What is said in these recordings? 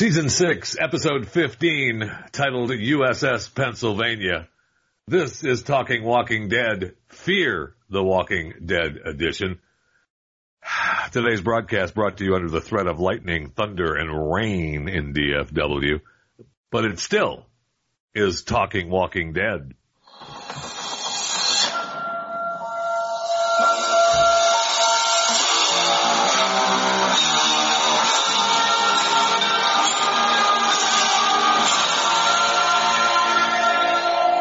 Season 6, Episode 15, titled USS Pennsylvania. This is Talking Walking Dead, Fear the Walking Dead edition. Today's broadcast brought to you under the threat of lightning, thunder, and rain in DFW, but it still is Talking Walking Dead.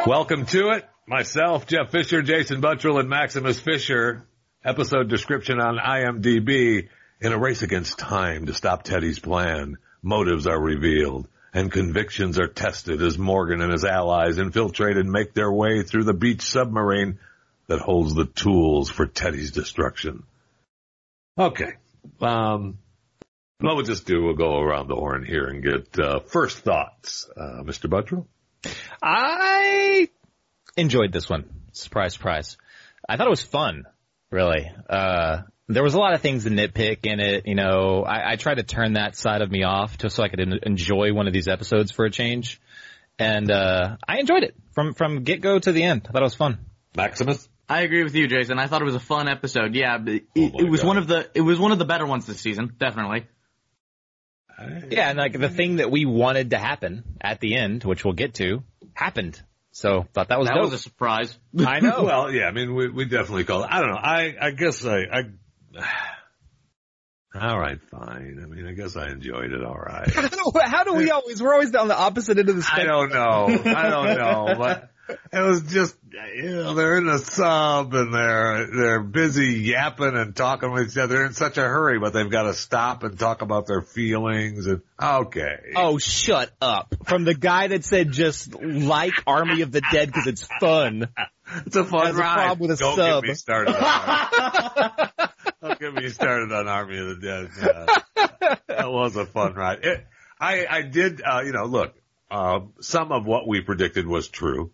Welcome to it. Myself, Jeff Fisher, Jason Buttrill, and Maximus Fisher. Episode description on IMDb. In a race against time to stop Teddy's plan, motives are revealed and convictions are tested as Morgan and his allies infiltrate and make their way through the beach submarine that holds the tools for Teddy's destruction. Okay. Um, what we'll just do, we'll go around the horn here and get uh, first thoughts. Uh, Mr. Buttrill? I enjoyed this one. Surprise, surprise. I thought it was fun, really. Uh, there was a lot of things to nitpick in it. You know, I, I tried to turn that side of me off just so I could en- enjoy one of these episodes for a change. And, uh, I enjoyed it from, from get go to the end. I thought it was fun. Maximus? I agree with you, Jason. I thought it was a fun episode. Yeah, but it, Oh it was God. one of the it was one of the better ones this season, definitely. Yeah, and like the thing that we wanted to happen at the end, which we'll get to, happened. So thought that was That dope. was a surprise. I know. Well, yeah, I mean, we, we definitely call it. I don't know. I, I guess I, I, all right, fine. I mean, I guess I enjoyed it all right. how, do, how do we always, we're always on the opposite end of the I don't know. I don't know, but it was just, you know, they're in a sub and they're, they're busy yapping and talking with each other. They're in such a hurry, but they've got to stop and talk about their feelings and, okay. Oh, shut up. From the guy that said just like Army of the Dead because it's fun. It's a fun Has a ride. problem with a Don't sub. get me started. On Don't get me started on Army of the Dead. Yeah. that was a fun ride. It, I I did. Uh, you know, look. Uh, some of what we predicted was true.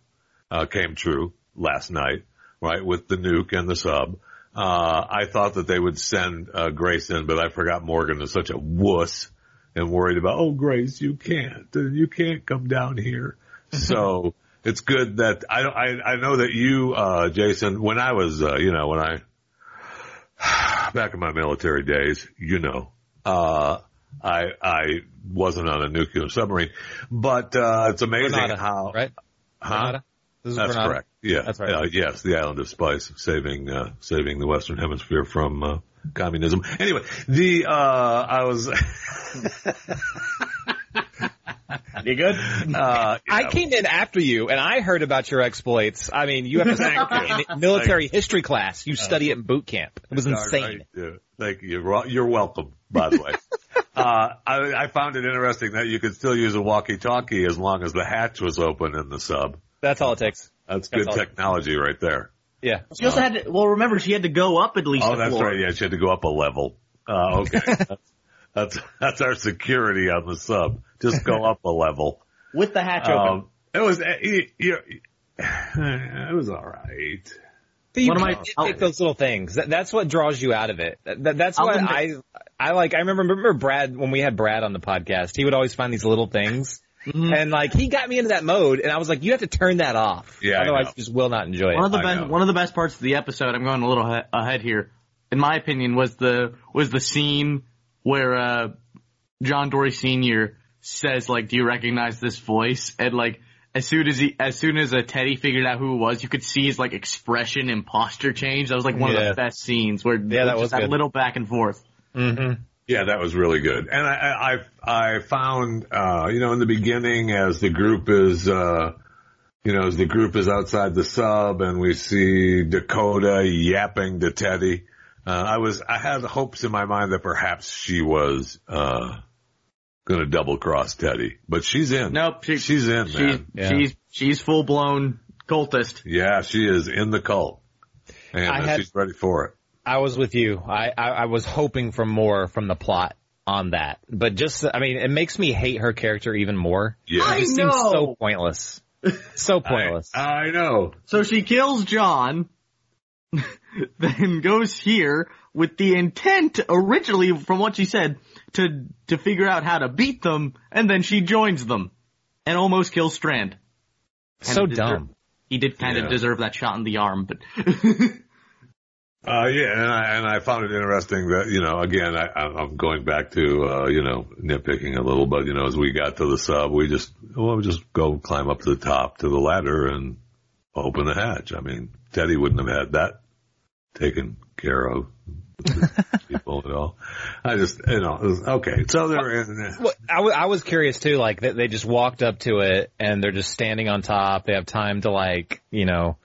Uh, came true last night, right? With the nuke and the sub. Uh, I thought that they would send uh, Grace in, but I forgot Morgan is such a wuss and worried about. Oh, Grace, you can't. You can't come down here. So it's good that I don't, I, I know that you, uh, Jason, when I was, uh, you know, when I, back in my military days, you know, uh, I, I wasn't on a nuclear submarine, but, uh, it's amazing Grenada, how, right? huh? This is That's Grenada? correct. Yeah. That's right. Uh, yes, the island of spice, saving, uh, saving the Western hemisphere from, uh, communism. Anyway, the, uh, I was, You good? uh, I came in after you, and I heard about your exploits. I mean, you have to in military history class. You study it in boot camp. It was insane. right. Yeah. Thank you. You're, you're welcome, by the way. uh, I, I found it interesting that you could still use a walkie-talkie as long as the hatch was open in the sub. That's all it takes. That's That's good all. technology right there. Yeah. She also had to, well, remember she had to go up at least Oh, a that's floor. right. Yeah, she had to go up a level. Uh, okay. that's, that's, that's our security on the sub. Just go up a level. with the hatch open. Um, it was, you, you, it was all right. But you One of can't those little things. That, that's what draws you out of it. That, that- that's I'll what I, I like. I remember, remember Brad, when we had Brad on the podcast, he would always find these little things. Mhm. And like, he got me into that mode and I was like, you have to turn that off. Yeah, I Otherwise know. you just will not enjoy it. One of the best one of the best parts of the episode. I'm going a little he- ahead here. In my opinion, was the was the scene where uh, John Dorie Sr. says like, "Do you recognize this voice?" And like, as soon as he as soon as uh, Teddy figured out who it was, you could see his like expression and posture change. That was like one Yeah. of the best scenes where Yeah, that just was that good. little back and forth. Mm-hmm. Yeah, that was really good. And I, I, I found, uh, you know, in the beginning as the group is, uh, you know, as the group is outside the sub and we see Dakota yapping to Teddy, uh, I was, I had hopes in my mind that perhaps she was, uh, gonna double cross Teddy, but she's in. Nope, she, she's in, she's man. Yeah. she's she's full blown cultist. Yeah, she is in the cult. And I uh, had- she's ready for it. I was with you. I, I, I was hoping for more from the plot on that, but just, I mean, it makes me hate her character even more. Yeah. I It just seems know. so pointless. So pointless. I, I know. So she kills John, then goes here with the intent, originally, from what she said, to to figure out how to beat them, and then she joins them and almost kills Strand. So deserve- dumb. He did kind Yeah. of deserve that shot in the arm, but Uh, yeah, and I, and I found it interesting that, you know, again, I, I'm I'm going back to, uh, you know, nitpicking a little, but, you know, as we got to the sub, we just, well, we just go climb up to the top to the ladder and open the hatch. I mean, Teddy wouldn't have had that taken care of. people at all. I just, you know, was, okay. So they're in, Well, I, w- I was curious too. Like they, they just walked up to it and they're just standing on top. They have time to like, you know,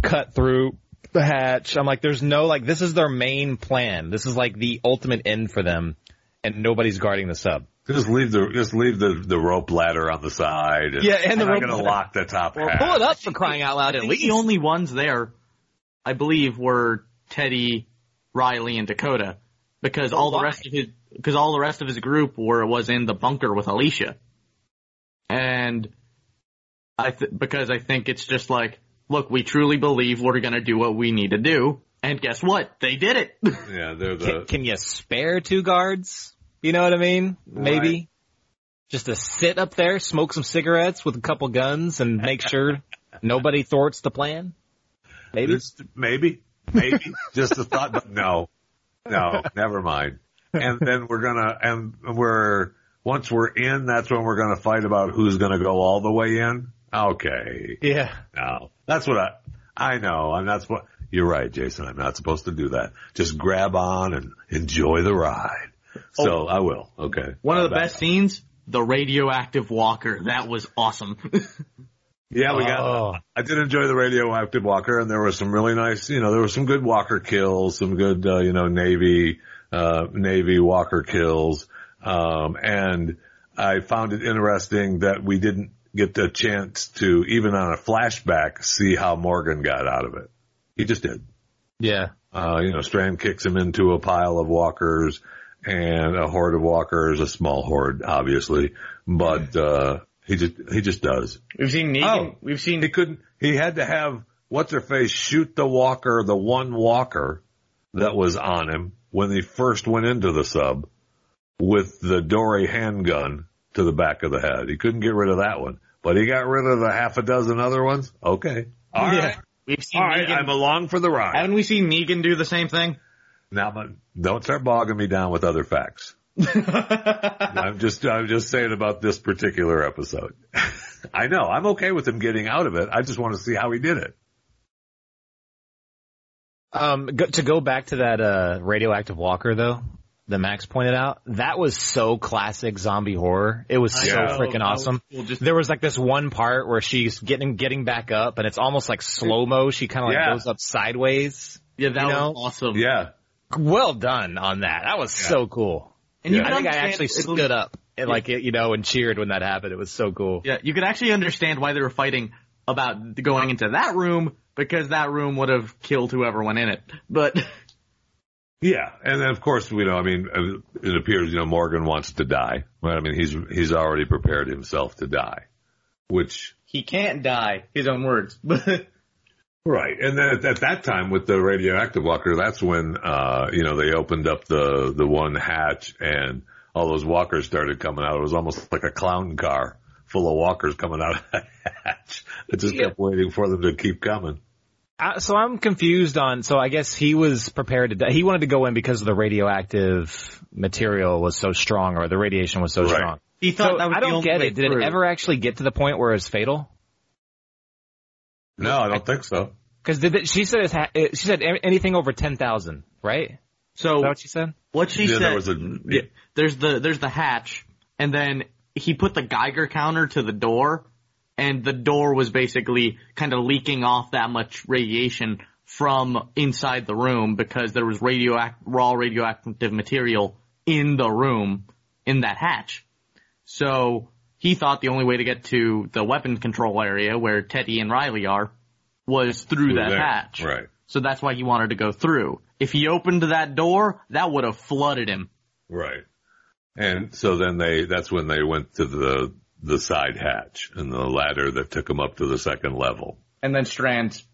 cut through the hatch. I'm like, there's no like, this is their main plan. This is like the ultimate end for them, and nobody's guarding the sub. just leave the, just leave the, the rope ladder on the side. And Yeah, and the I'm not going to ladder. lock the top hatch. Pull it up for crying out loud I at think least. the only ones there, I believe, were Teddy, Riley, and Dakota, because all the rest of his because all the rest of his group were was in the bunker with Alicia, and I th- because I think it's just like, look, we truly believe we're gonna do what we need to do, and guess what? They did it. Yeah, they're the, can you spare two guards? You know what I mean? Maybe. Just to sit up there, smoke some cigarettes with a couple guns and make sure nobody thwarts the plan? Maybe. Just- maybe, maybe, just a thought, but no, no, never mind. And then we're gonna, and we're, once we're in, that's when we're gonna fight about who's gonna go all the way in. Okay. Yeah. No, that's what I, I know. and that's what you're right, Jason. I'm not supposed to do that. Just grab on and enjoy the ride. So I will. Okay. One of the best scenes, the radioactive walker. That was awesome. Yeah, we got. Oh. I did enjoy the radioactive walker, and there was some really nice. You know, there were some good walker kills, some good, uh, you know, navy, uh, navy walker kills, um, and I found it interesting that we didn't get the chance to, even on a flashback, see how Morgan got out of it. He just did. Yeah. Uh, you know, Strand kicks him into a pile of walkers and a horde of walkers, a small horde, obviously, but, uh, he just, he just does. We've seen Negan. Oh. We've seen He couldn't, he had to have what's her face shoot the walker, the one walker that was on him when he first went into the sub with the Dorie handgun to the back of the head. He couldn't get rid of that one, but he got rid of the half a dozen other ones. Okay. All right. Yeah. We've seen All right. I'm along for the ride. Haven't we seen Negan do the same thing? Now, but don't start bogging me down with other facts. I'm just, I'm just saying about this particular episode. I know, I'm okay with him getting out of it. I just want to see how he did it. Um, go, to go back to that uh, radioactive walker though, that Max pointed out, that was so classic zombie horror. It was so Yeah. freaking That was awesome. cool. Just- There was like this one part where she's getting getting back up, and it's almost like slow mo. She kind of like Yeah. goes up sideways. Yeah, that You know? was awesome. Yeah. Well done on that. That was so cool. And Yeah. can I think I actually it'll- stood up and like you know and cheered when that happened. It was so cool. Yeah, you could actually understand why they were fighting about going into that room because that room would have killed whoever went in it. But Yeah, and then of course we know. I mean, it appears you know Morgan wants to die. Right? I mean, he's he's already prepared himself to die, which he can't die. His own words. Right. And then at, at that time with the radioactive walker, that's when uh you know they opened up the the one hatch and all those walkers started coming out. It was almost like a clown car full of walkers coming out of that hatch. It just Yeah. kept waiting for them to keep coming. Uh, so I'm confused on. So I guess he was prepared to. die. He wanted to go in because the radioactive material was so strong, or the radiation was so Right. strong. he thought So that was I the don't get it. Did through. it ever actually get to the point where it was fatal? No, I don't think so. Because did it, she said it ha- she said anything over ten thousand, right? Is So that what she said? what she Yeah, said there was a- yeah, there's the there's the hatch and then he put the Geiger counter to the door and the door was basically kind of leaking off that much radiation from inside the room because there was radioact raw radioactive material in the room in that hatch. So he thought the only way to get to the weapon control area where Teddy and Riley are was through that There. hatch. Right. So that's why he wanted to go through. If he opened that door, that would have flooded him. Right. And so then they, that's when they went to the, the side hatch and the ladder that took him up to the second level. And then Strands,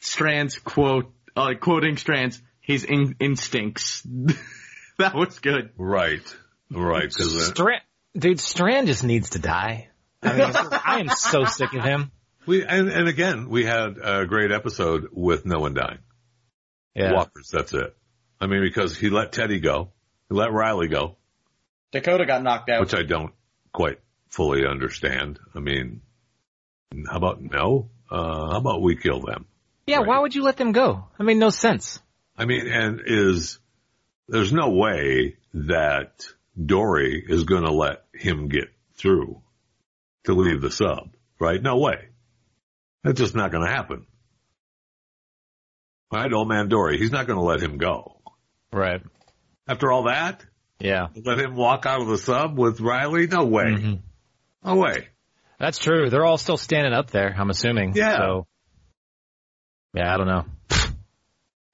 Strands quote, uh, quoting Strands, his in- instincts. that was good. Right. right? Because Strand, dude, Strand just needs to die. I mean, I am so sick of him. we and and again we had a great episode with no one dying. Yeah. Walkers, that's it. I mean, because he let Teddy go, he let Riley go, Dakota got knocked out. which I don't quite fully understand. I mean, how about no? Uh, how about we kill them? Yeah, Right. why would you let them go? I mean, no sense. I mean, and is there's no way that Dorie is going to let him get through to leave the sub, right? No way. That's just not going to happen. Right, old man Dorie, he's not going to let him go. Right. After all that, Yeah. let him walk out of the sub with Riley? No way. Mhm. No way. That's true. They're all still standing up there, I'm assuming. Yeah. So, yeah, I don't know.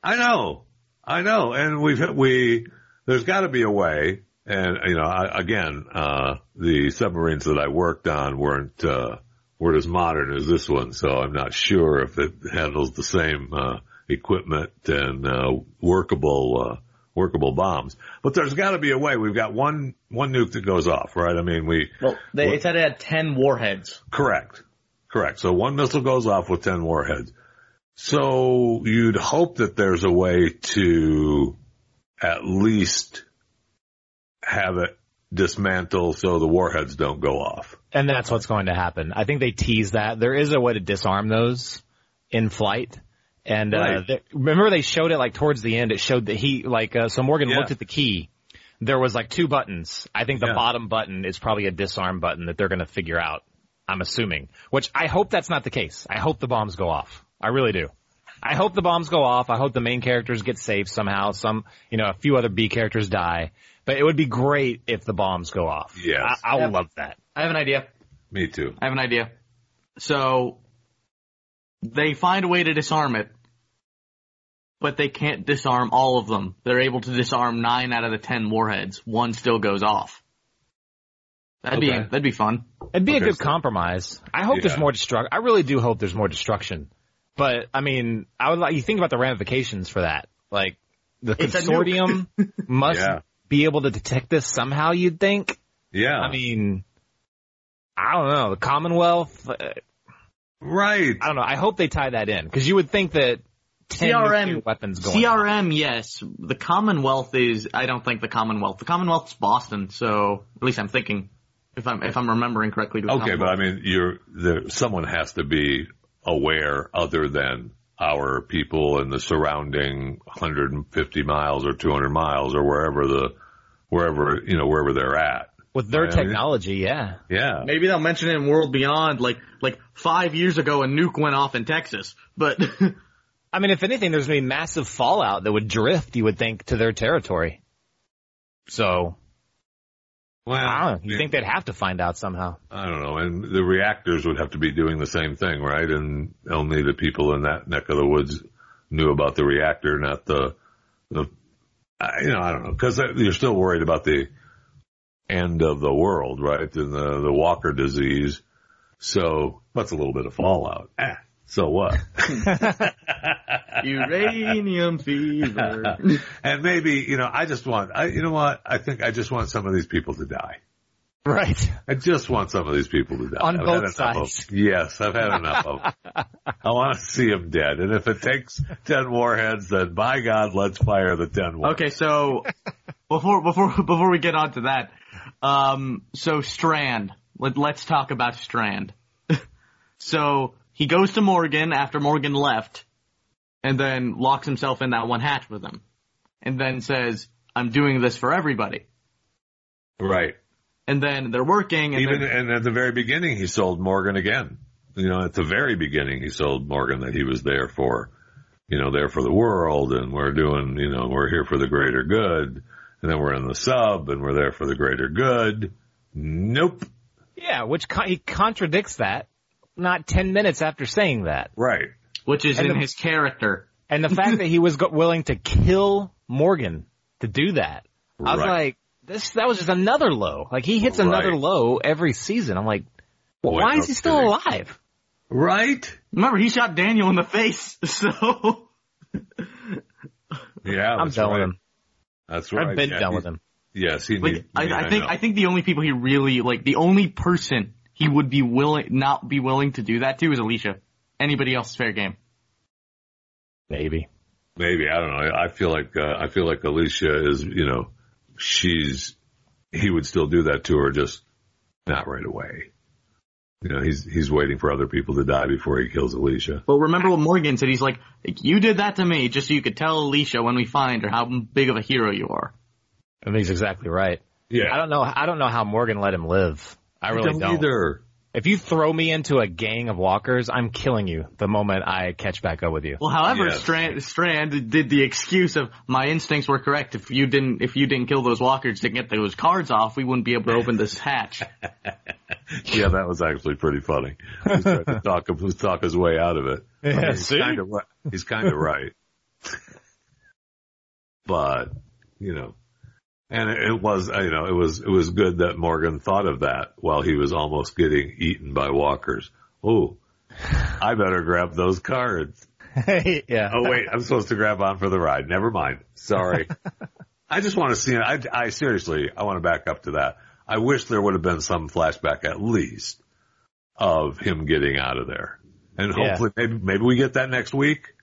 I know, I know, and we've we there's got to be a way. And you know, I, again, uh, the submarines that I worked on weren't uh, weren't as modern as this one, so I'm not sure if it handles the same uh, equipment and uh, workable uh, workable bombs. But there's got to be a way. We've got one one nuke that goes off, right? I mean, we Well, they, it said it had ten warheads. Correct. Correct. So one missile goes off with 10 warheads. So you'd hope that there's a way to at least have it dismantle so the warheads don't go off. And that's what's going to happen. I think they tease that. There is a way to disarm those in flight. And, uh, Right. th- remember they showed it like towards the end, it showed that he, like, uh, so Morgan Yeah. looked at the key. There was like two buttons. I think the Yeah. bottom button is probably a disarm button that they're going to figure out. I'm assuming, which I hope that's not the case. I hope the bombs go off. I really do. I hope the bombs go off. I hope the main characters get saved somehow. Some, you know, a few other B characters die. But it would be great if the bombs go off. Yes. I, I would Yep. love that. I have an idea. Me too. I have an idea. So they find a way to disarm it, but they can't disarm all of them. They're able to disarm nine out of the ten warheads. One still goes off. That'd be Okay. that'd be fun. It'd be Okay, a good compromise. I hope Yeah. there's more destruction. I really do hope there's more destruction. But I mean, I would like you think about the ramifications for that. Like the It's consortium must Yeah. be able to detect this somehow. You'd think. Yeah. I mean, I don't know. The Commonwealth. Uh, Right. I don't know. I hope they tie that in because you would think that 10 CRM weapons going. off. CRM, yes. The Commonwealth is. I don't think the Commonwealth. The Commonwealth's Boston. So at least I'm thinking, if I'm if I'm remembering correctly. the Okay, but I mean, you're there. Someone has to be aware, other than our people in the surrounding 150 miles or 200 miles or wherever the wherever you know wherever they're at. With their Right, technology. Yeah. Yeah, maybe they'll mention it in World Beyond. Like like five years ago, a nuke went off in Texas, but. I mean, if anything, there's going to be massive fallout that would drift. You would think to their territory. So well, I don't know. You think they'd have to find out somehow? I don't know, and the reactors would have to be doing the same thing, right? And only the people in that neck of the woods knew about the reactor, not the the. You know, I don't know, because you're still worried about the end of the world, right? And the the Walker disease. So that's a little bit of fallout. Ah, so what? Uranium fever. and maybe you know, I just want. I you know what? I think I just want some of these people to die. Right. I just want some of these people to die. On I've both sides. Yes, I've had enough of. them. I want to see them dead, and if it takes ten warheads, then by God, let's fire the ten. Warheads. okay, so before before before we get on to that, um, so Strand. Let, let's talk about Strand. so he goes to Morgan after Morgan left, and then locks himself in that one hatch with him, and then says, "I'm doing this for everybody." Right. And then they're working, and Even then, and at the very beginning, he sold Morgan again. You know, at the very beginning, he sold Morgan that he was there for, you know, there for the world, and we're doing, you know, we're here for the greater good. And then we're in the sub, and we're there for the greater good. Nope. Yeah, which con- he contradicts that. Not ten minutes after saying that, Right. which is and in the- his character. and the fact that he was go- willing to kill Morgan to do that, I was Right. like, this that was just another low. Like he hits another low every season. I'm like, well, Boy, why no is he still kidding. alive? Right. Remember, he shot Daniel in the face, so Yeah. I'm that's done right. with him. That's right. I've been yeah, done with him. Yes, he Like, need, I, need- I think know. I think the only people he really like, the only person he would be willing not be willing to do that to is Alicia. Anybody else is fair game. Maybe. maybe I don't know. I feel like uh, I feel like Alicia is you know she's he would still do that to her, just not right away. You know, he's he's waiting for other people to die before he kills Alicia. But remember what Morgan said? He's like, you did that to me just so you could tell Alicia when we find her how big of a hero you are. I think he's exactly right. Yeah, I don't know. I don't know how Morgan let him live. I really don't. either. If you throw me into a gang of walkers, I'm killing you the moment I catch back up with you. Well, however, Yes. Strand, Strand did the excuse of my instincts were correct. If you didn't, if you didn't kill those walkers to get those cards off, we wouldn't be able to open this hatch. Yeah, that was actually pretty funny. He's trying to talk, him- talk his way out of it. I mean, Yeah, see? kind of right. He's kind of right. but you know, and it, was you know it was it was good that Morgan thought of that while he was almost getting eaten by walkers. Oh, I better grab those cards. yeah. Oh wait, I'm supposed to grab on for the ride. Never mind. Sorry. I just want to see it. I, I seriously, I want to back up to that. I wish there would have been some flashback at least of him getting out of there. And Yeah. hopefully maybe, maybe we get that next week.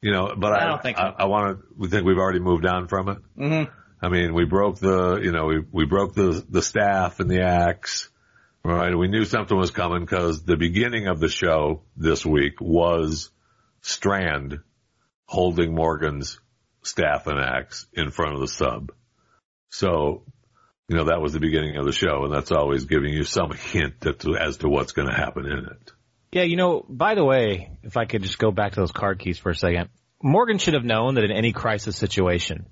You know, but I, I don't think so. I, I want to, we think we've already moved on from it. Mm-hmm. I mean, we broke the, you know, we, we broke the, the staff and the axe, right? We knew something was coming because the beginning of the show this week was Strand holding Morgan's staff and axe in front of the sub. So, you know, that was the beginning of the show and that's always giving you some hint to, as to what's going to happen in it. Yeah, you know, by the way, if I could just go back to those card keys for a second, Morgan should have known that in any crisis situation,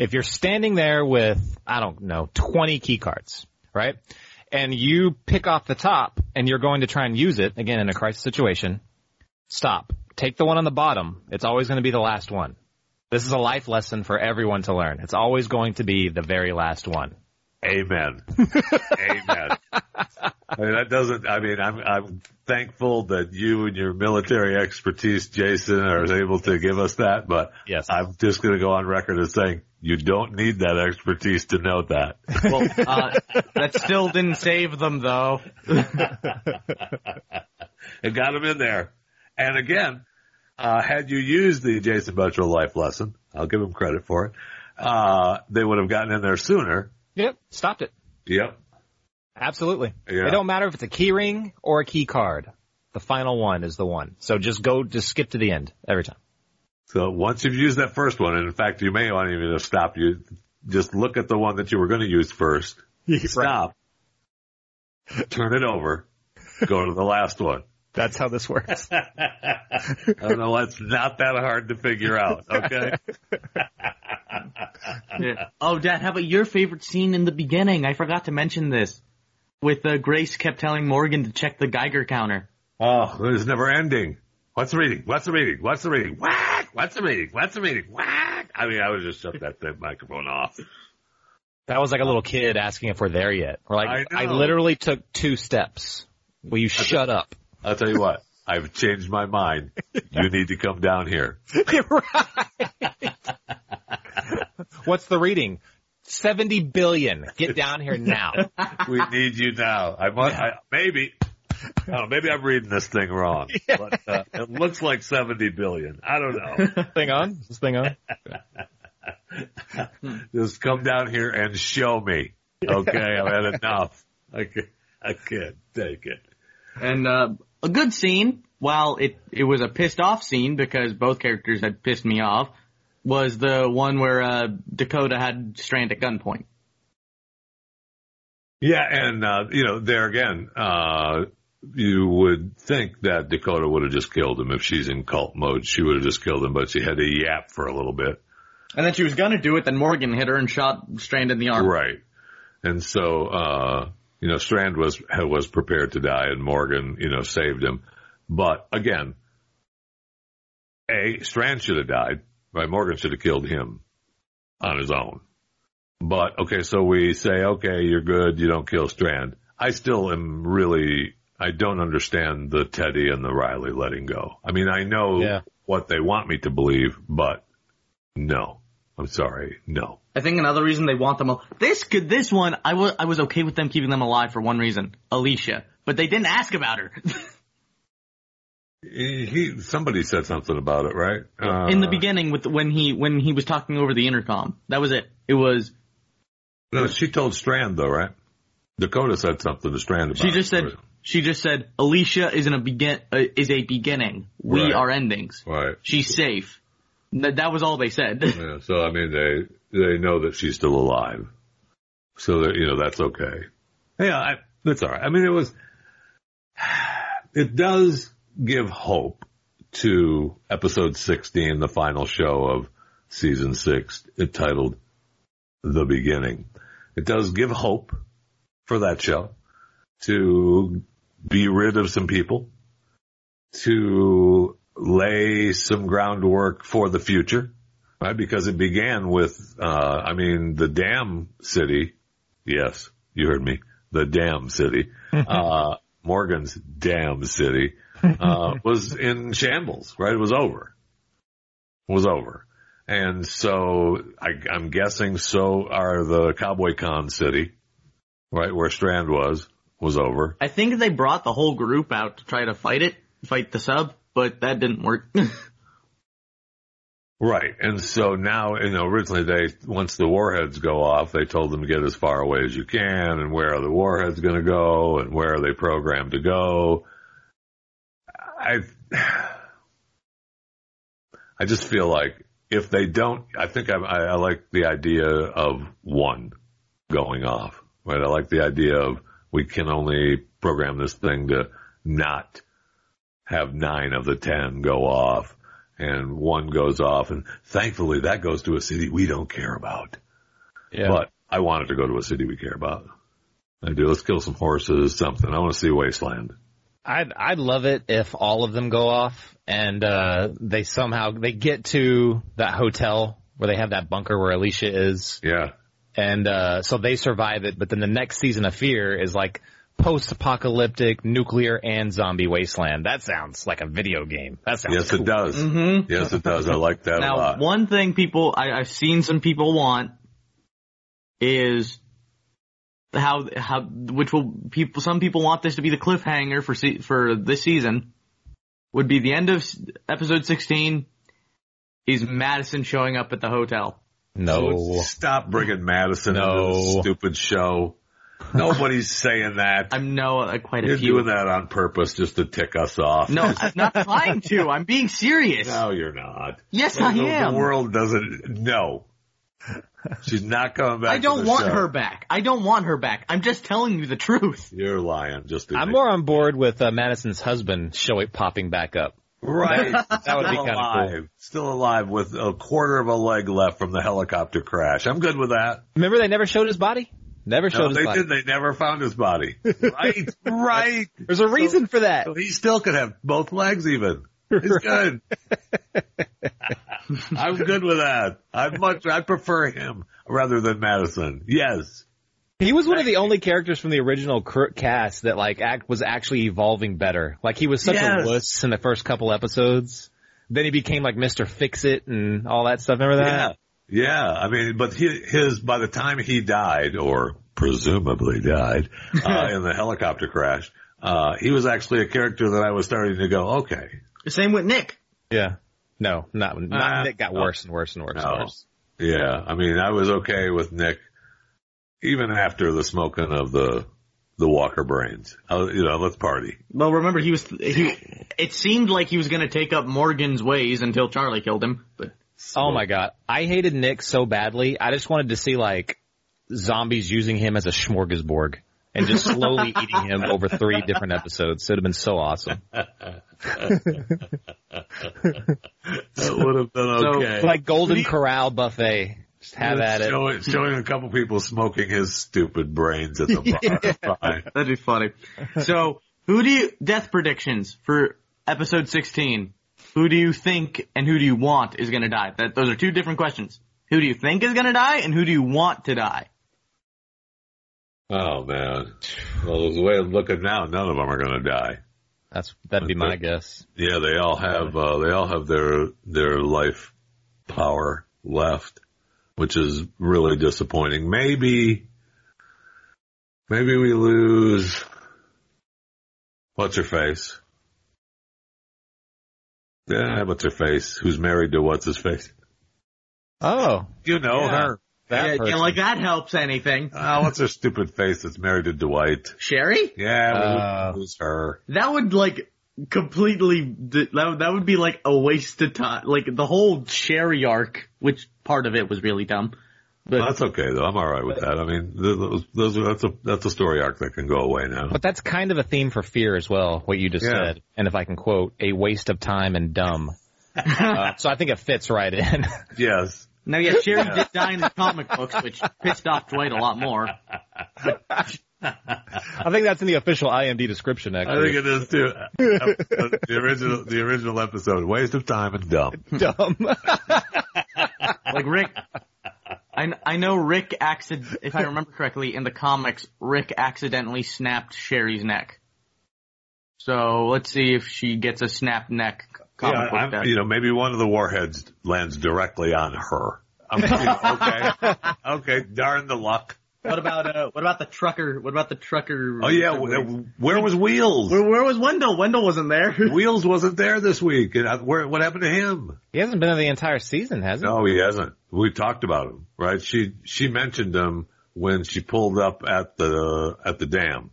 if you're standing there with, I don't know, 20 key cards, right? And you pick off the top and you're going to try and use it, again, in a crisis situation, stop. Take the one on the bottom. It's always going to be the last one. This is a life lesson for everyone to learn. It's always going to be the very last one. Amen. Amen. I mean, that doesn't, I mean, I'm, I'm thankful that you and your military expertise, Jason, are able to give us that, but Yes. I'm just going to go on record as saying you don't need that expertise to know that. Well, uh, that still didn't save them though. it got them in there. And again, uh, had you used the Jason Buttrill life lesson, I'll give him credit for it, uh, they would have gotten in there sooner. Yep. Stopped it. Yep. Absolutely. Yeah. It don't matter if it's a key ring or a key card. The final one is the one. So just go, just skip to the end every time. So once you've used that first one, and in fact, you may want even to stop you, just look at the one that you were going to use first, stop, turn it over, go to the last one. That's how this works. I don't know, that's not that hard to figure out, okay? Yeah. Oh, Dad, how about your favorite scene in the beginning? I forgot to mention this. With uh, Grace kept telling Morgan to check the Geiger counter. Oh, it's never ending. What's the reading? What's the reading? What's the reading? Whack! What's the reading? What's the reading? Whack! I mean, I would just shut that, that microphone off. that was like a little kid asking if we're there yet. Or like, I I, literally took two steps. Will you shut up? I'll tell you what, I've changed my mind. You need to come down here. right. What's the reading? 70 billion. Get down here now. We need you now. I must, I, maybe, I don't know, maybe I'm reading this thing wrong, but uh, it looks like 70 billion. I don't know. thing on? Is this thing on? Just come down here and show me. Okay, I've had enough. I can't, I can't take it. And uh, a good scene, while it it was a pissed off scene because both characters had pissed me off, was the one where uh, Dakota had Strand at gunpoint. Yeah, and uh, you know, there again, uh, you would think that Dakota would have just killed him if she's in cult mode. She would have just killed him, but she had to yap for a little bit. And then she was gonna do it, then Morgan hit her and shot Strand in the arm. Right. And so, uh, you know, Strand was, was prepared to die and Morgan, you know, saved him. But again, A, Strand should have died, right? Morgan should have killed him on his own. But okay, so we say, okay, you're good, you don't kill Strand. I still am really, I don't understand the Teddy and the Riley letting go. I mean, I know Yeah. what they want me to believe, but no. I'm sorry, no. I think another reason they want them. al- This could this one I was I was okay with them keeping them alive for one reason, Alicia, but they didn't ask about her He, somebody said something about it, right? Uh, in the beginning with when he when he was talking over the intercom. That was it. It was No, she told Strand though, right? Dakota said something to Strand about. she just it. said she just said Alicia is in a begin uh, is a beginning. We Right. are endings. right. She's safe. That, that was all they said. Yeah, so I mean, they they know that she's still alive, so that you know that's okay. Yeah, I, that's all right. I mean, it was. It does give hope to episode sixteen, the final show of season six, entitled "The Beginning." It does give hope for that show to be rid of some people, to lay some groundwork for the future right? Because it began with, uh, I mean, the dam city. Yes, you heard me. The dam city. Uh, Morgan's dam city, uh, was in shambles, right? It was over. It was over. And so I, I'm guessing so are the Cowboy Con city, right? Where Strand was, was over. I think they brought the whole group out to try to fight it, fight the sub, but that didn't work. Right. And so now, you know, originally they, once the warheads go off, they told them to get as far away as you can and where are the warheads going to go and where are they programmed to go. I, I just feel like if they don't, I think I, I, like the idea of one going off, right? I like the idea of we can only program this thing to not have nine of the ten go off and one goes off and thankfully that goes to a city we don't care about. Yeah. But I want it to go to a city we care about. I do. Let's kill some horses, something. I want to see Wasteland. I'd I'd love it if all of them go off and uh they somehow they get to that hotel where they have that bunker where Alicia is Yeah. and uh so they survive it but then the next season of Fear is like post-apocalyptic nuclear and zombie wasteland. That sounds like a video game. That sounds Yes, cool. it does. mm-hmm. Yes, it does. I like that a Now, lot. one thing people I, I've seen some people want is how how which will people some people want this to be the cliffhanger for se- for this season would be the end of episode 16 is Madison showing up at the hotel. No. Stop bringing Madison into No. stupid show. Nobody's saying that. I'm no uh, quite a few. You're doing that on purpose just to tick us off. No, I'm not trying to. I'm being serious. No, you're not. Yes, I The- am. The world doesn't. No. She's not coming back. I don't the want show. her back. I don't want her back. I'm just telling you the truth. You're lying. Just I'm more on board with uh, Madison's husband showing it popping back up. right. That would be Still kind of cool. Still alive with a quarter of a leg left from the helicopter crash. I'm good with that. Remember they never showed his body? Never showed No, his they body. did. They never found his body. Right. right. There's a reason for that. So he still could have both legs even. He's good. I'm good with that. I much I prefer him rather than Madison. Yes. He was one of the only characters from the original cast that like act was actually evolving better. Like he was such Yes. a wuss in the first couple episodes. Then he became like Mr. Fix It and all that stuff. Remember that? Yeah. Yeah. I mean, but he, his, by the time he died or presumably died, uh, in the helicopter crash, uh, he was actually a character that I was starting to go, okay. Same with Nick. Yeah. No, not, not Uh, Nick got no. worse and worse and worse No. and worse. Yeah. I mean, I was okay with Nick even after the smoking of the, the Walker brains. I you know, let's party. Well, remember he was. He, it seemed like he was going to take up Morgan's ways until Charlie killed him. But Oh my god. I hated Nick so badly. I just wanted to see like zombies using him as a smorgasbord and just slowly eating him over three different episodes. It would have been so awesome. That would have been So, okay. Like Golden Corral buffet. Just have at it. Showing, showing a couple people smoking his stupid brains at the bar. Fine. that'd be funny. so, who do you death predictions for episode sixteen? Who do you think and who do you want is going to die? That those are two different questions. Who do you think is going to die and who do you want to die? Oh man. Well, the way I'm looking now, none of them are going to die. That's that'd be my guess. Yeah, they all have uh, they all have their their life power left. which is really disappointing. Maybe, maybe we lose. What's her face? Yeah, what's her face? Who's married to what's his face? Oh, You know Yeah. her. That yeah, person. yeah, like that helps anything. Oh, what's her stupid face that's married to Dwight? Sherry? Yeah, we Uh, lose her. That would like completely that would- that would be like a waste of time. Like the whole Sherry arc, which part of it was really dumb. But That's okay though. I'm all right with that. I mean, those, those that's a that's a story arc that can go away now. But that's kind of a theme for fear as well, what you just Yeah. said. And if I can quote, a waste of time and dumb. Uh, so I think it fits right in. Yes. Now, yeah, Sherry did die in the comic books, which pissed off Dwight a lot more. I think that's in the official IMD description, Actually, I think it is too. the original the original episode, waste of time and dumb. dumb. Like Rick, I I know Rick accident. If I remember correctly, in the comics, Rick accidentally snapped Sherry's neck. So let's see if she gets a snapped neck. Yeah, book I'm, death. you know, maybe one of the warheads lands directly on her. I'm you know, okay, okay, darn the luck. What about uh? What about the trucker? What about the trucker? Oh yeah, wh- where was Wheels? Where, where was Wendell? Wendell wasn't there. Wheels wasn't there this week. And I- where, what happened to him? he hasn't been in the entire season, has he? No, he hasn't. We talked about him, right? She she mentioned him when she pulled up at the at the dam.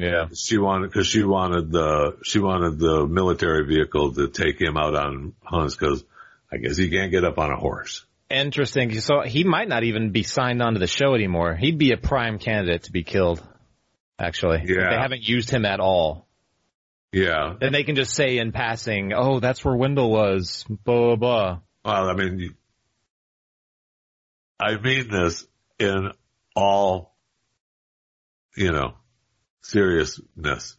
Yeah. She wanted because she wanted the she wanted the military vehicle to take him out on hunts because I guess he can't get up on a horse. Interesting. So he might not even be signed on to the show anymore. He'd be a prime candidate to be killed, actually. Yeah. They haven't used him at all. Yeah. Then they can just say in passing, oh, that's where Wendell was. Blah, blah, blah. Well, I mean, you- I mean this in all, you know, seriousness.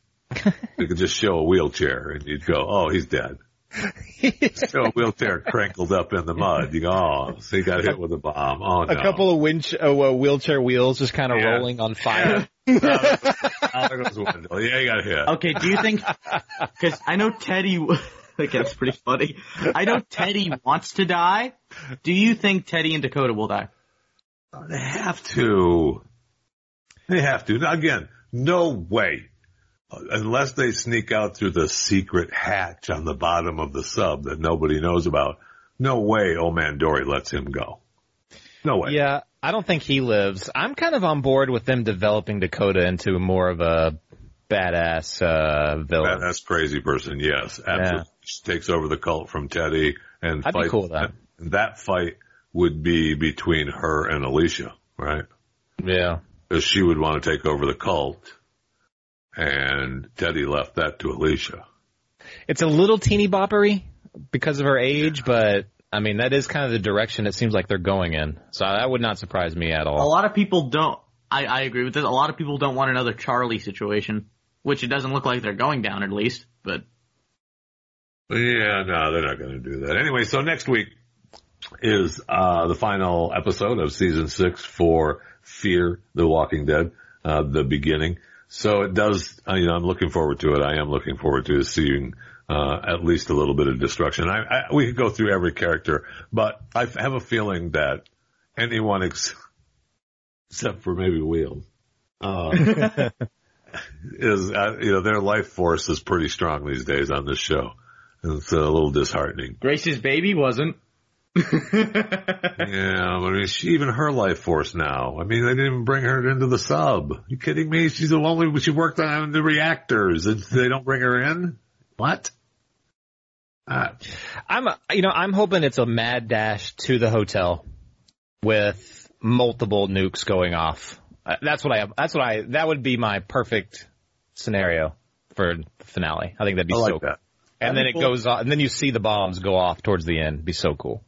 you could just show a wheelchair and you'd go, oh, he's dead. show a wheelchair crinkled up in the mud. You go, oh, so he got hit with a bomb. Oh, no. A couple of winch, uh, uh, wheelchair wheels just kind of Yeah. rolling on fire. Oh, there goes Wendell. Yeah, he got hit. Okay, do you think? Because I know Teddy. Like that's pretty funny. I know Teddy wants to die. Do you think Teddy and Dakota will die? They have to. They have to. Now, again, no way. Unless they sneak out through the secret hatch on the bottom of the sub that nobody knows about, no way old man Dorie lets him go. No way. Yeah, I don't think he lives. I'm kind of on board with them developing Dakota into more of a badass uh, villain. Badass crazy person, yes. Absolutely. She takes over the cult from Teddy and I'd be cool with that. that fight would be between her and Alicia, right? Yeah. Because she would want to take over the cult and Teddy left that to Alicia. It's a little teeny boppery because of her age, but I mean, that is kind of the direction it seems like they're going in. So that would not surprise me at all. A lot of people don't. I, I agree with this. A lot of people don't want another Charlie situation, which it doesn't look like they're going down at least. But Yeah, no, they're not going to do that. Anyway, so next week is uh the final episode of season six for Fear the Walking Dead, uh, the beginning. So it does, uh, you know, I'm looking forward to it. I am looking forward to seeing uh, at least a little bit of destruction. I, I, we could go through every character, but I have a feeling that anyone ex- except for maybe Wheels, uh, is, uh, you know, their life force is pretty strong these days on this show. It's a little disheartening. Grace's baby wasn't. Yeah, but I mean, she even her life force now. I mean, they didn't even bring her into the sub. you kidding me? She's the only one she worked on the reactors, and they don't bring her in. What? Uh, I'm, you know, I'm hoping it's a mad dash to the hotel with multiple nukes going off. Uh, that's what I, have. that's what I, that would be my perfect scenario for the finale. I think that'd be I so like cool. that. And then it goes on, and then you see the bombs go off towards the end. It'd be so cool.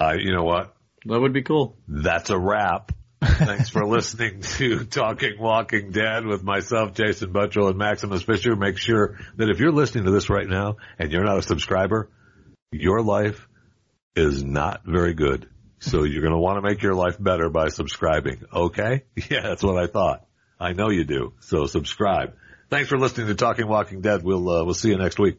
Uh, you know what? That would be cool. That's a wrap. Thanks for listening to Talking Walking Dead with myself, Jason Buttrill, and Maximus Fisher. Make sure that if you're listening to this right now and you're not a subscriber, your life is not very good. So you're going to want to make your life better by subscribing. Okay? Yeah, that's what I thought. I know you do. So subscribe. Thanks for listening to Talking Walking Dead. We'll, uh, we'll see you next week.